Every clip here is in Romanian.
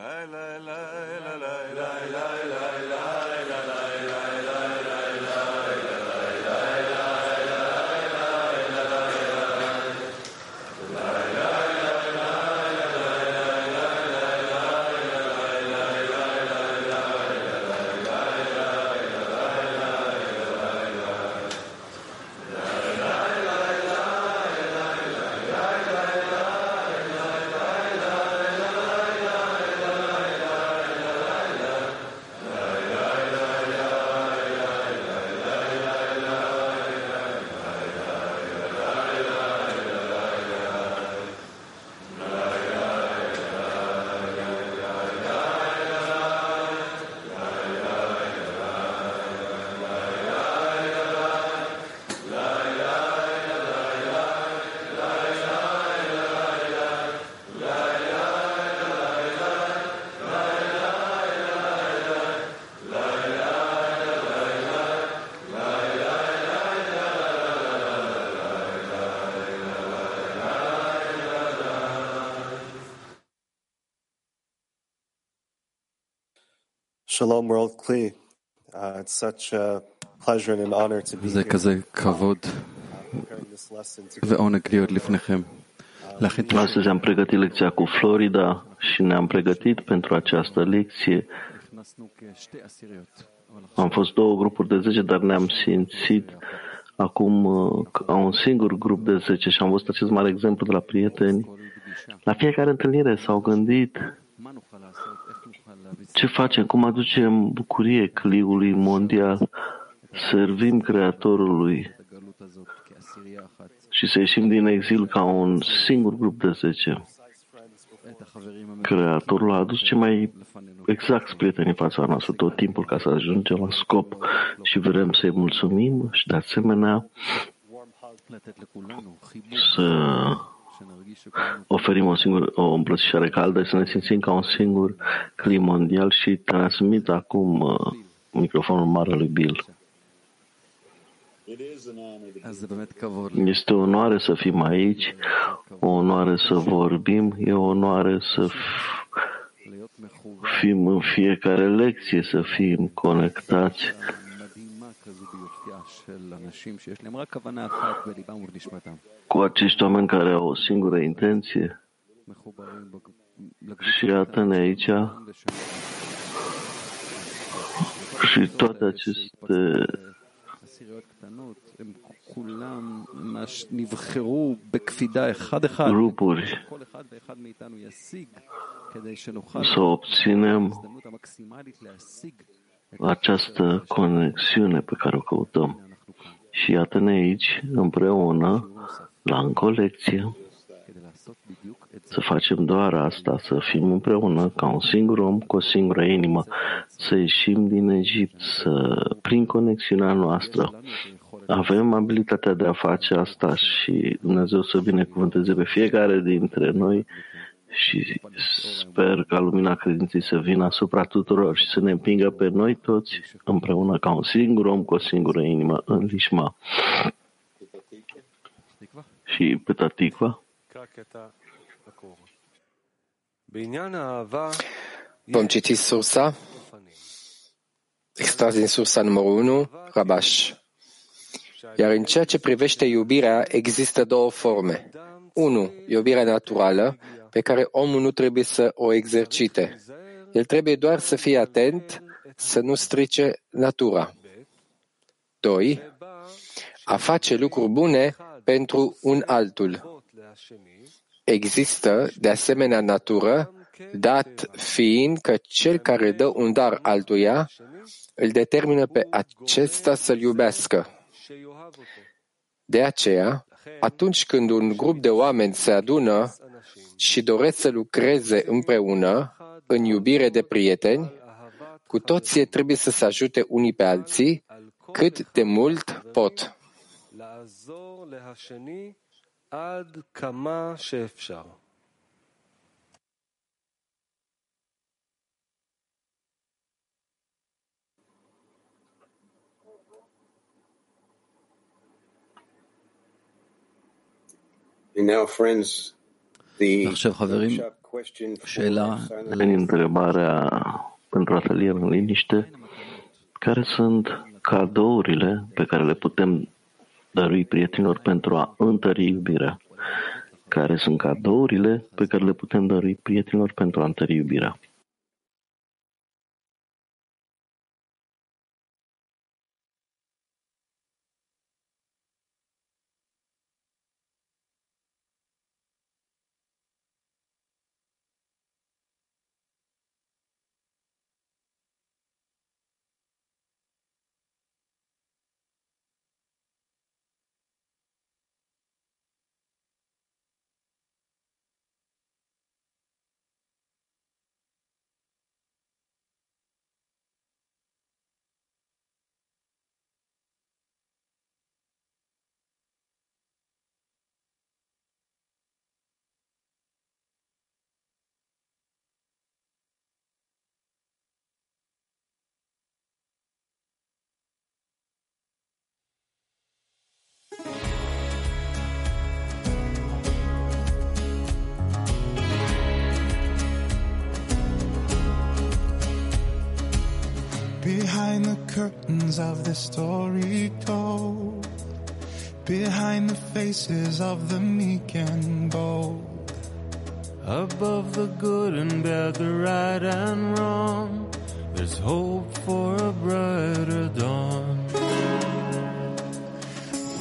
la la la. Shalom, World Kli. Uh, it's such a pleasure and an honor to be זה here. כזה כבוד Preparing this lesson to ועונג להיות לפניכם. להכין את Astăzi am pregătit lecția cu Florida și ne-am pregătit pentru această lecție. נכנסנו כשתי עשיריות. אבל Am fost două grupuri de 10, dar ne-am simțit acum uh, ca un singur grup de 10 și am văzut acest mare exemplu de la prieteni. כל פגישה, La fiecare întâlnire s-au gândit ce facem? Cum aducem bucurie cliului mondial? Servim Creatorului și să ieșim din exil ca un singur grup de zece. Creatorul a adus ce mai exact prietenii fața noastră tot timpul ca să ajungem la scop și vrem să-i mulțumim și de asemenea să oferim un singur, o îmbrățișare caldă, să ne simțim ca un singur clim mondial și transmit acum uh, microfonul mare lui Bill. Este o onoare să fim aici, o onoare să vorbim, e o onoare să fim în fiecare lecție, să fim conectați cu acești oameni care au o singură intenție și iată-ne aici. și toate aceste grupuri să obținem această conexiune pe care o căutăm. Și iată-ne aici, împreună, la încă o lecție, să facem doar asta, să fim împreună ca un singur om cu o singură inimă, să ieșim din Egipt, să, prin conexiunea noastră, avem abilitatea de a face asta și Dumnezeu să binecuvânteze pe fiecare dintre noi și sper ca lumina credinței să vină asupra tuturor și să ne împingă pe noi toți împreună ca un singur om cu o singură inimă în Lishma. Și Petatikva. Vom citi sursa, extras din sursa numărul 1, Rabash. Iar în ceea ce privește iubirea, există două forme. 1. Iubirea naturală, pe care omul nu trebuie să o exercite. El trebuie doar să fie atent, să nu strice natura. 2. A face lucruri bune pentru un altul. Există, de asemenea, natură, dat fiind că cel care dă un dar altuia îl determină pe acesta să-l iubească. De aceea, atunci când un grup de oameni se adună și doresc să lucreze împreună în iubire de prieteni, cu toții trebuie să se ajute unii pe alții cât de mult pot. And now, friends, în întrebarea pentru atelier în liniște, care sunt cadourile pe care le putem dărui prietenilor pentru a întări iubirea? Care sunt cadourile pe care le putem dărui prietenilor pentru a întări iubirea? Behind the curtains of the story told, behind the faces of the meek and bold, above the good and bad, the right and wrong, there's hope for a brighter dawn.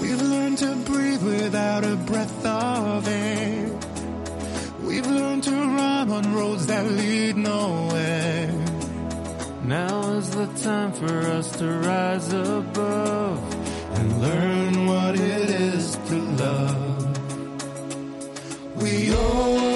We've learned to breathe without a breath of air. We've learned to run on roads that lead nowhere. Now is the time for us to rise above and learn what it is to love. We open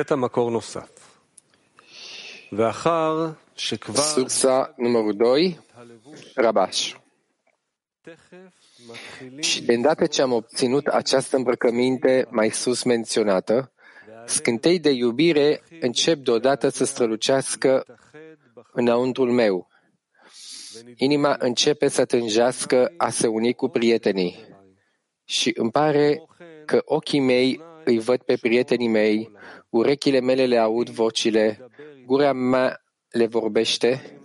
קטע מקור נוסף. ואחר שכבר Sursa numărul 2, Rabash. תכף מתחילים Și de îndată ce am obținut această îmbrăcăminte mai sus menționată, scântei de iubire încep deodată să strălucească להתאחד בחיים înăuntrul meu. inima începe să tânjească a se uni cu prietenii. Și îmi pare că ochii mei îi văd pe prietenii mei, urechile mele le aud vocile, gura mea le vorbește,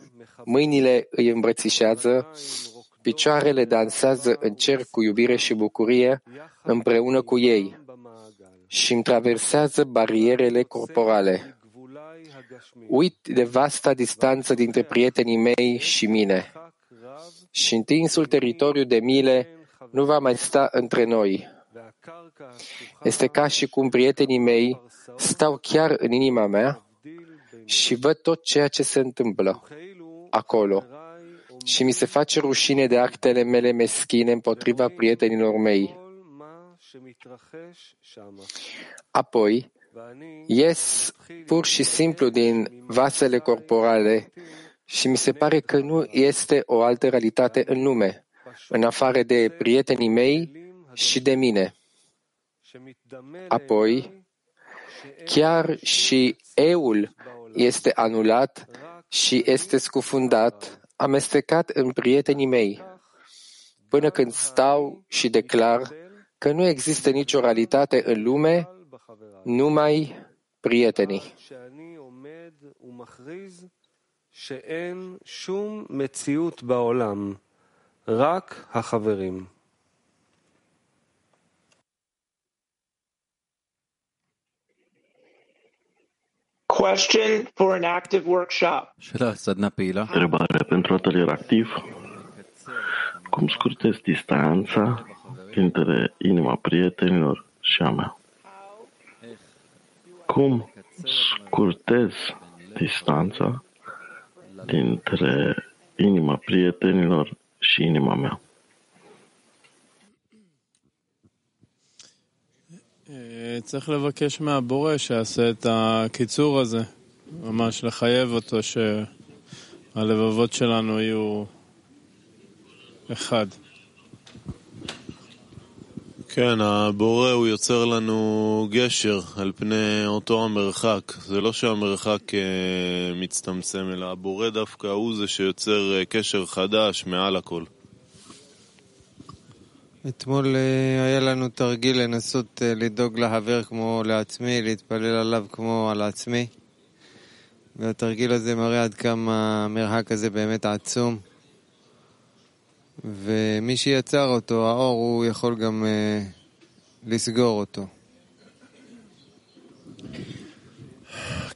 mâinile îi îmbrățișează, picioarele dansează în cer cu iubire și bucurie împreună cu ei și îmi traversează barierele corporale. Uit de vasta distanță dintre prietenii mei și mine și întinsul teritoriu de mile nu va mai sta între noi. Este ca și cum prietenii mei stau chiar în inima mea și văd tot ceea ce se întâmplă acolo și mi se face rușine de actele mele meschine împotriva prietenilor mei. Apoi, ies pur și simplu din vasele corporale și mi se pare că nu este o altă realitate în lume, în afară de prietenii mei și de mine. Apoi, chiar și eul este anulat și este scufundat, amestecat în prietenii mei, până când stau și declar că nu există nicio realitate în lume, numai prietenii. שאין שום מציאות בעולם, רק החברים. Question for an active workshop. Întrebare pentru atelier activ. Cum scurtez distanța dintre inima prietenilor și a mea? Cum scurtez distanța dintre inima prietenilor și inima mea? צריך לבקש מהבורא שיעשה את הקיצור הזה, ממש לחייב אותו שהלבבות שלנו יהיו אחד. כן, הבורא הוא יוצר לנו גשר על פני אותו המרחק. זה לא שהמרחק אה, מצטמצם, אלא הבורא דווקא הוא זה שיוצר אה, קשר חדש מעל הכל. אתמול אה, היה לנו תרגיל לנסות אה, לדאוג לחבר כמו לעצמי, להתפלל עליו כמו על עצמי. והתרגיל הזה מראה עד כמה המרחק הזה באמת עצום. ומי שיצר אותו, האור, הוא יכול גם אה, לסגור אותו.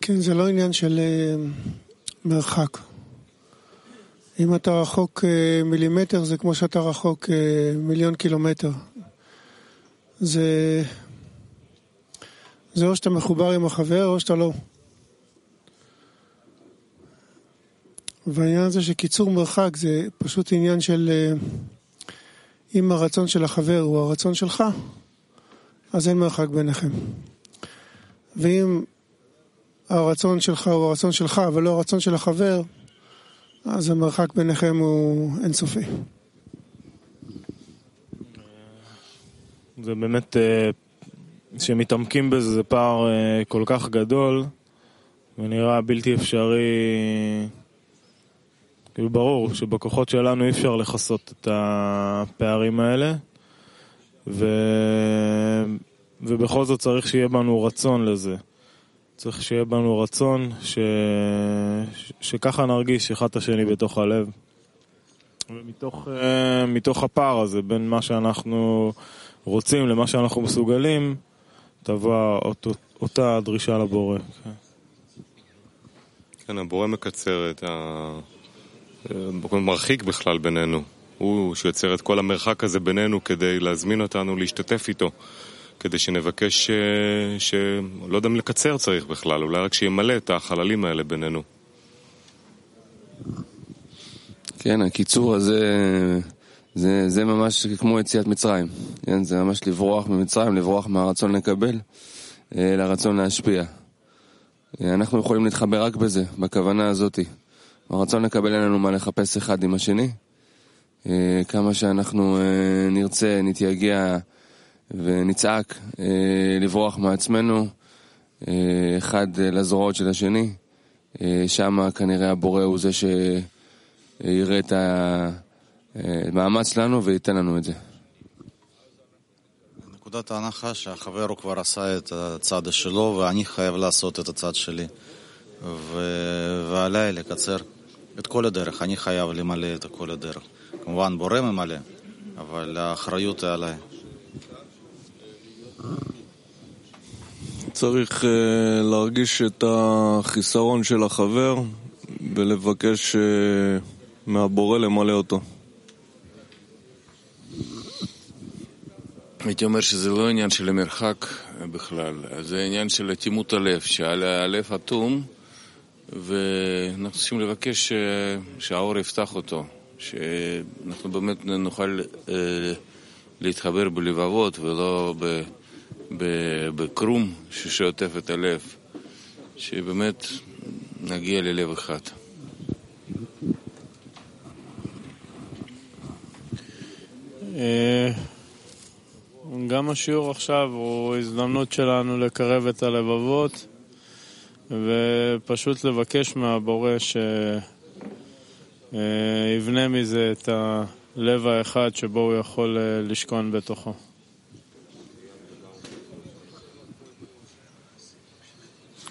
כן, זה לא עניין של אה, מרחק. אם אתה רחוק אה, מילימטר, זה כמו שאתה רחוק אה, מיליון קילומטר. זה, זה או שאתה מחובר עם החבר או שאתה לא. והעניין הזה של קיצור מרחק זה פשוט עניין של אה, אם הרצון של החבר הוא הרצון שלך, אז אין מרחק ביניכם. ואם הרצון שלך הוא הרצון שלך ולא הרצון של החבר, אז המרחק ביניכם הוא אינסופי. זה באמת, אה, כשמתעמקים בזה, זה פער אה, כל כך גדול, ונראה בלתי אפשרי. כאילו ברור שבכוחות שלנו אי אפשר לכסות את הפערים האלה, ו... ובכל זאת צריך שיהיה בנו רצון לזה. צריך שיהיה בנו רצון ש... ש... שככה נרגיש אחד את השני בתוך הלב. ומתוך אה, מתוך הפער הזה בין מה שאנחנו רוצים למה שאנחנו מסוגלים, תבוא אותו, אותה דרישה לבורא. כן. הבורא מקצר את ה... מרחיק בכלל בינינו. הוא שיוצר את כל המרחק הזה בינינו כדי להזמין אותנו להשתתף איתו. כדי שנבקש, ש... ש... לא יודע אם לקצר צריך בכלל, אולי רק שימלא את החללים האלה בינינו. כן, הקיצור הזה, זה, זה ממש כמו יציאת מצרים. כן, זה ממש לברוח ממצרים, לברוח מהרצון לקבל אה, לרצון להשפיע. אה, אנחנו יכולים להתחבר רק בזה, בכוונה הזאתי. הרצון לקבל אין לנו מה לחפש אחד עם השני. אה, כמה שאנחנו נרצה, נתייגע ונצעק לברוח מעצמנו, אחד לזרועות של השני, שם כנראה הבורא הוא זה יראה את המאמץ שלנו וייתן לנו את זה. נקודת ההנחה שהחבר הוא כבר עשה את הצד שלו ואני חייב לעשות את הצד שלי. ו... ועליי לקצר את כל הדרך, אני חייב למלא את כל הדרך. כמובן בורא ממלא, אבל האחריות היא עליי. צריך uh, להרגיש את החיסרון של החבר ולבקש uh, מהבורא למלא אותו. הייתי אומר שזה לא עניין של המרחק בכלל, זה עניין של אטימות הלב, שהלב אטום ואנחנו צריכים לבקש שהאור יפתח אותו, שאנחנו באמת נוכל להתחבר בלבבות ולא בקרום ששוטף את הלב, שבאמת נגיע ללב אחד. גם השיעור עכשיו הוא הזדמנות שלנו לקרב את הלבבות ופשוט לבקש מהבורא שיבנה מזה את הלב האחד שבו הוא יכול לשכון בתוכו.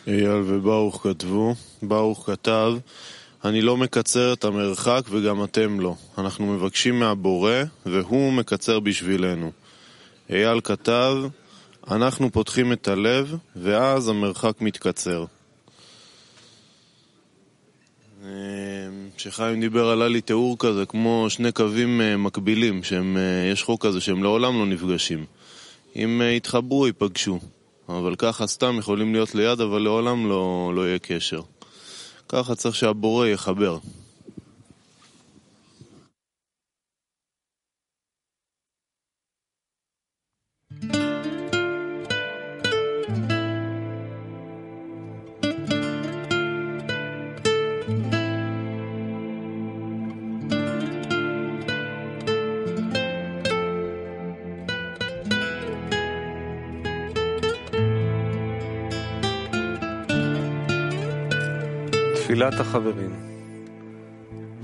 אייל וברוך כתבו, ברוך כתב, אני לא מקצר את המרחק וגם אתם לא. אנחנו מבקשים מהבורא והוא מקצר בשבילנו. אייל כתב, אנחנו פותחים את הלב ואז המרחק מתקצר. שחיים דיבר עלה לי תיאור כזה כמו שני קווים מקבילים, שיש חוק כזה שהם לעולם לא נפגשים. אם יתחברו, ייפגשו. אבל ככה סתם יכולים להיות ליד, אבל לעולם לא, לא יהיה קשר. ככה צריך שהבורא יחבר. תפילת החברים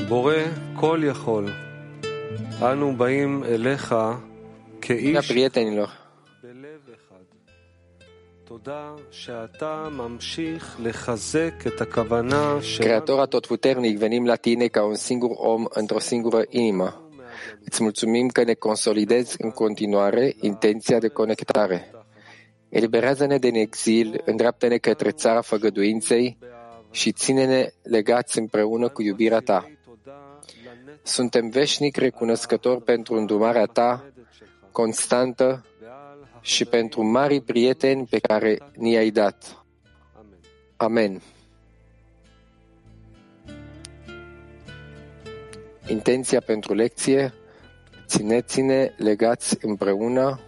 בורא כל יכול, אנו באים אליך כאיש בלב אחד. תודה שאתה ממשיך לחזק את הכוונה Creator atotputernic, venim la tine ca un singur om într-o singură inimă. Îți mulțumim că ne consolidezi în continuare intenția de conectare. Eliberează-ne din exil, îndreaptă-ne către țara făgăduinței, și ține-ne legați împreună cu iubirea ta. Suntem veșnic recunoscători pentru îndumarea ta constantă și pentru mari prieteni pe care ni-ai dat. Amen. Intenția pentru lecție, țineți-ne legați împreună,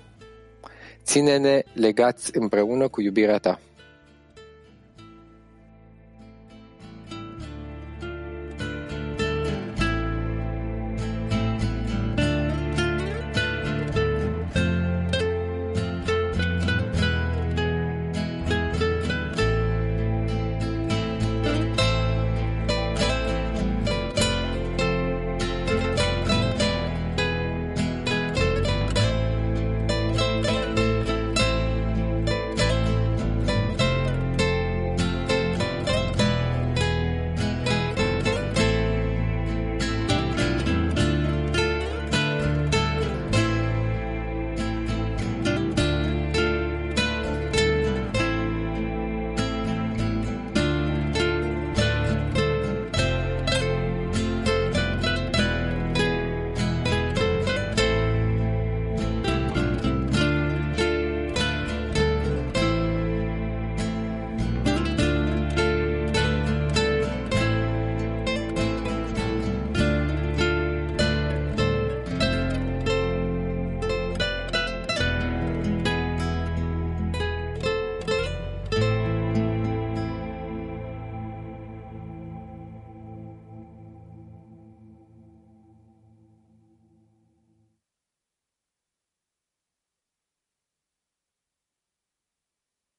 ține-ne legați împreună cu iubirea ta.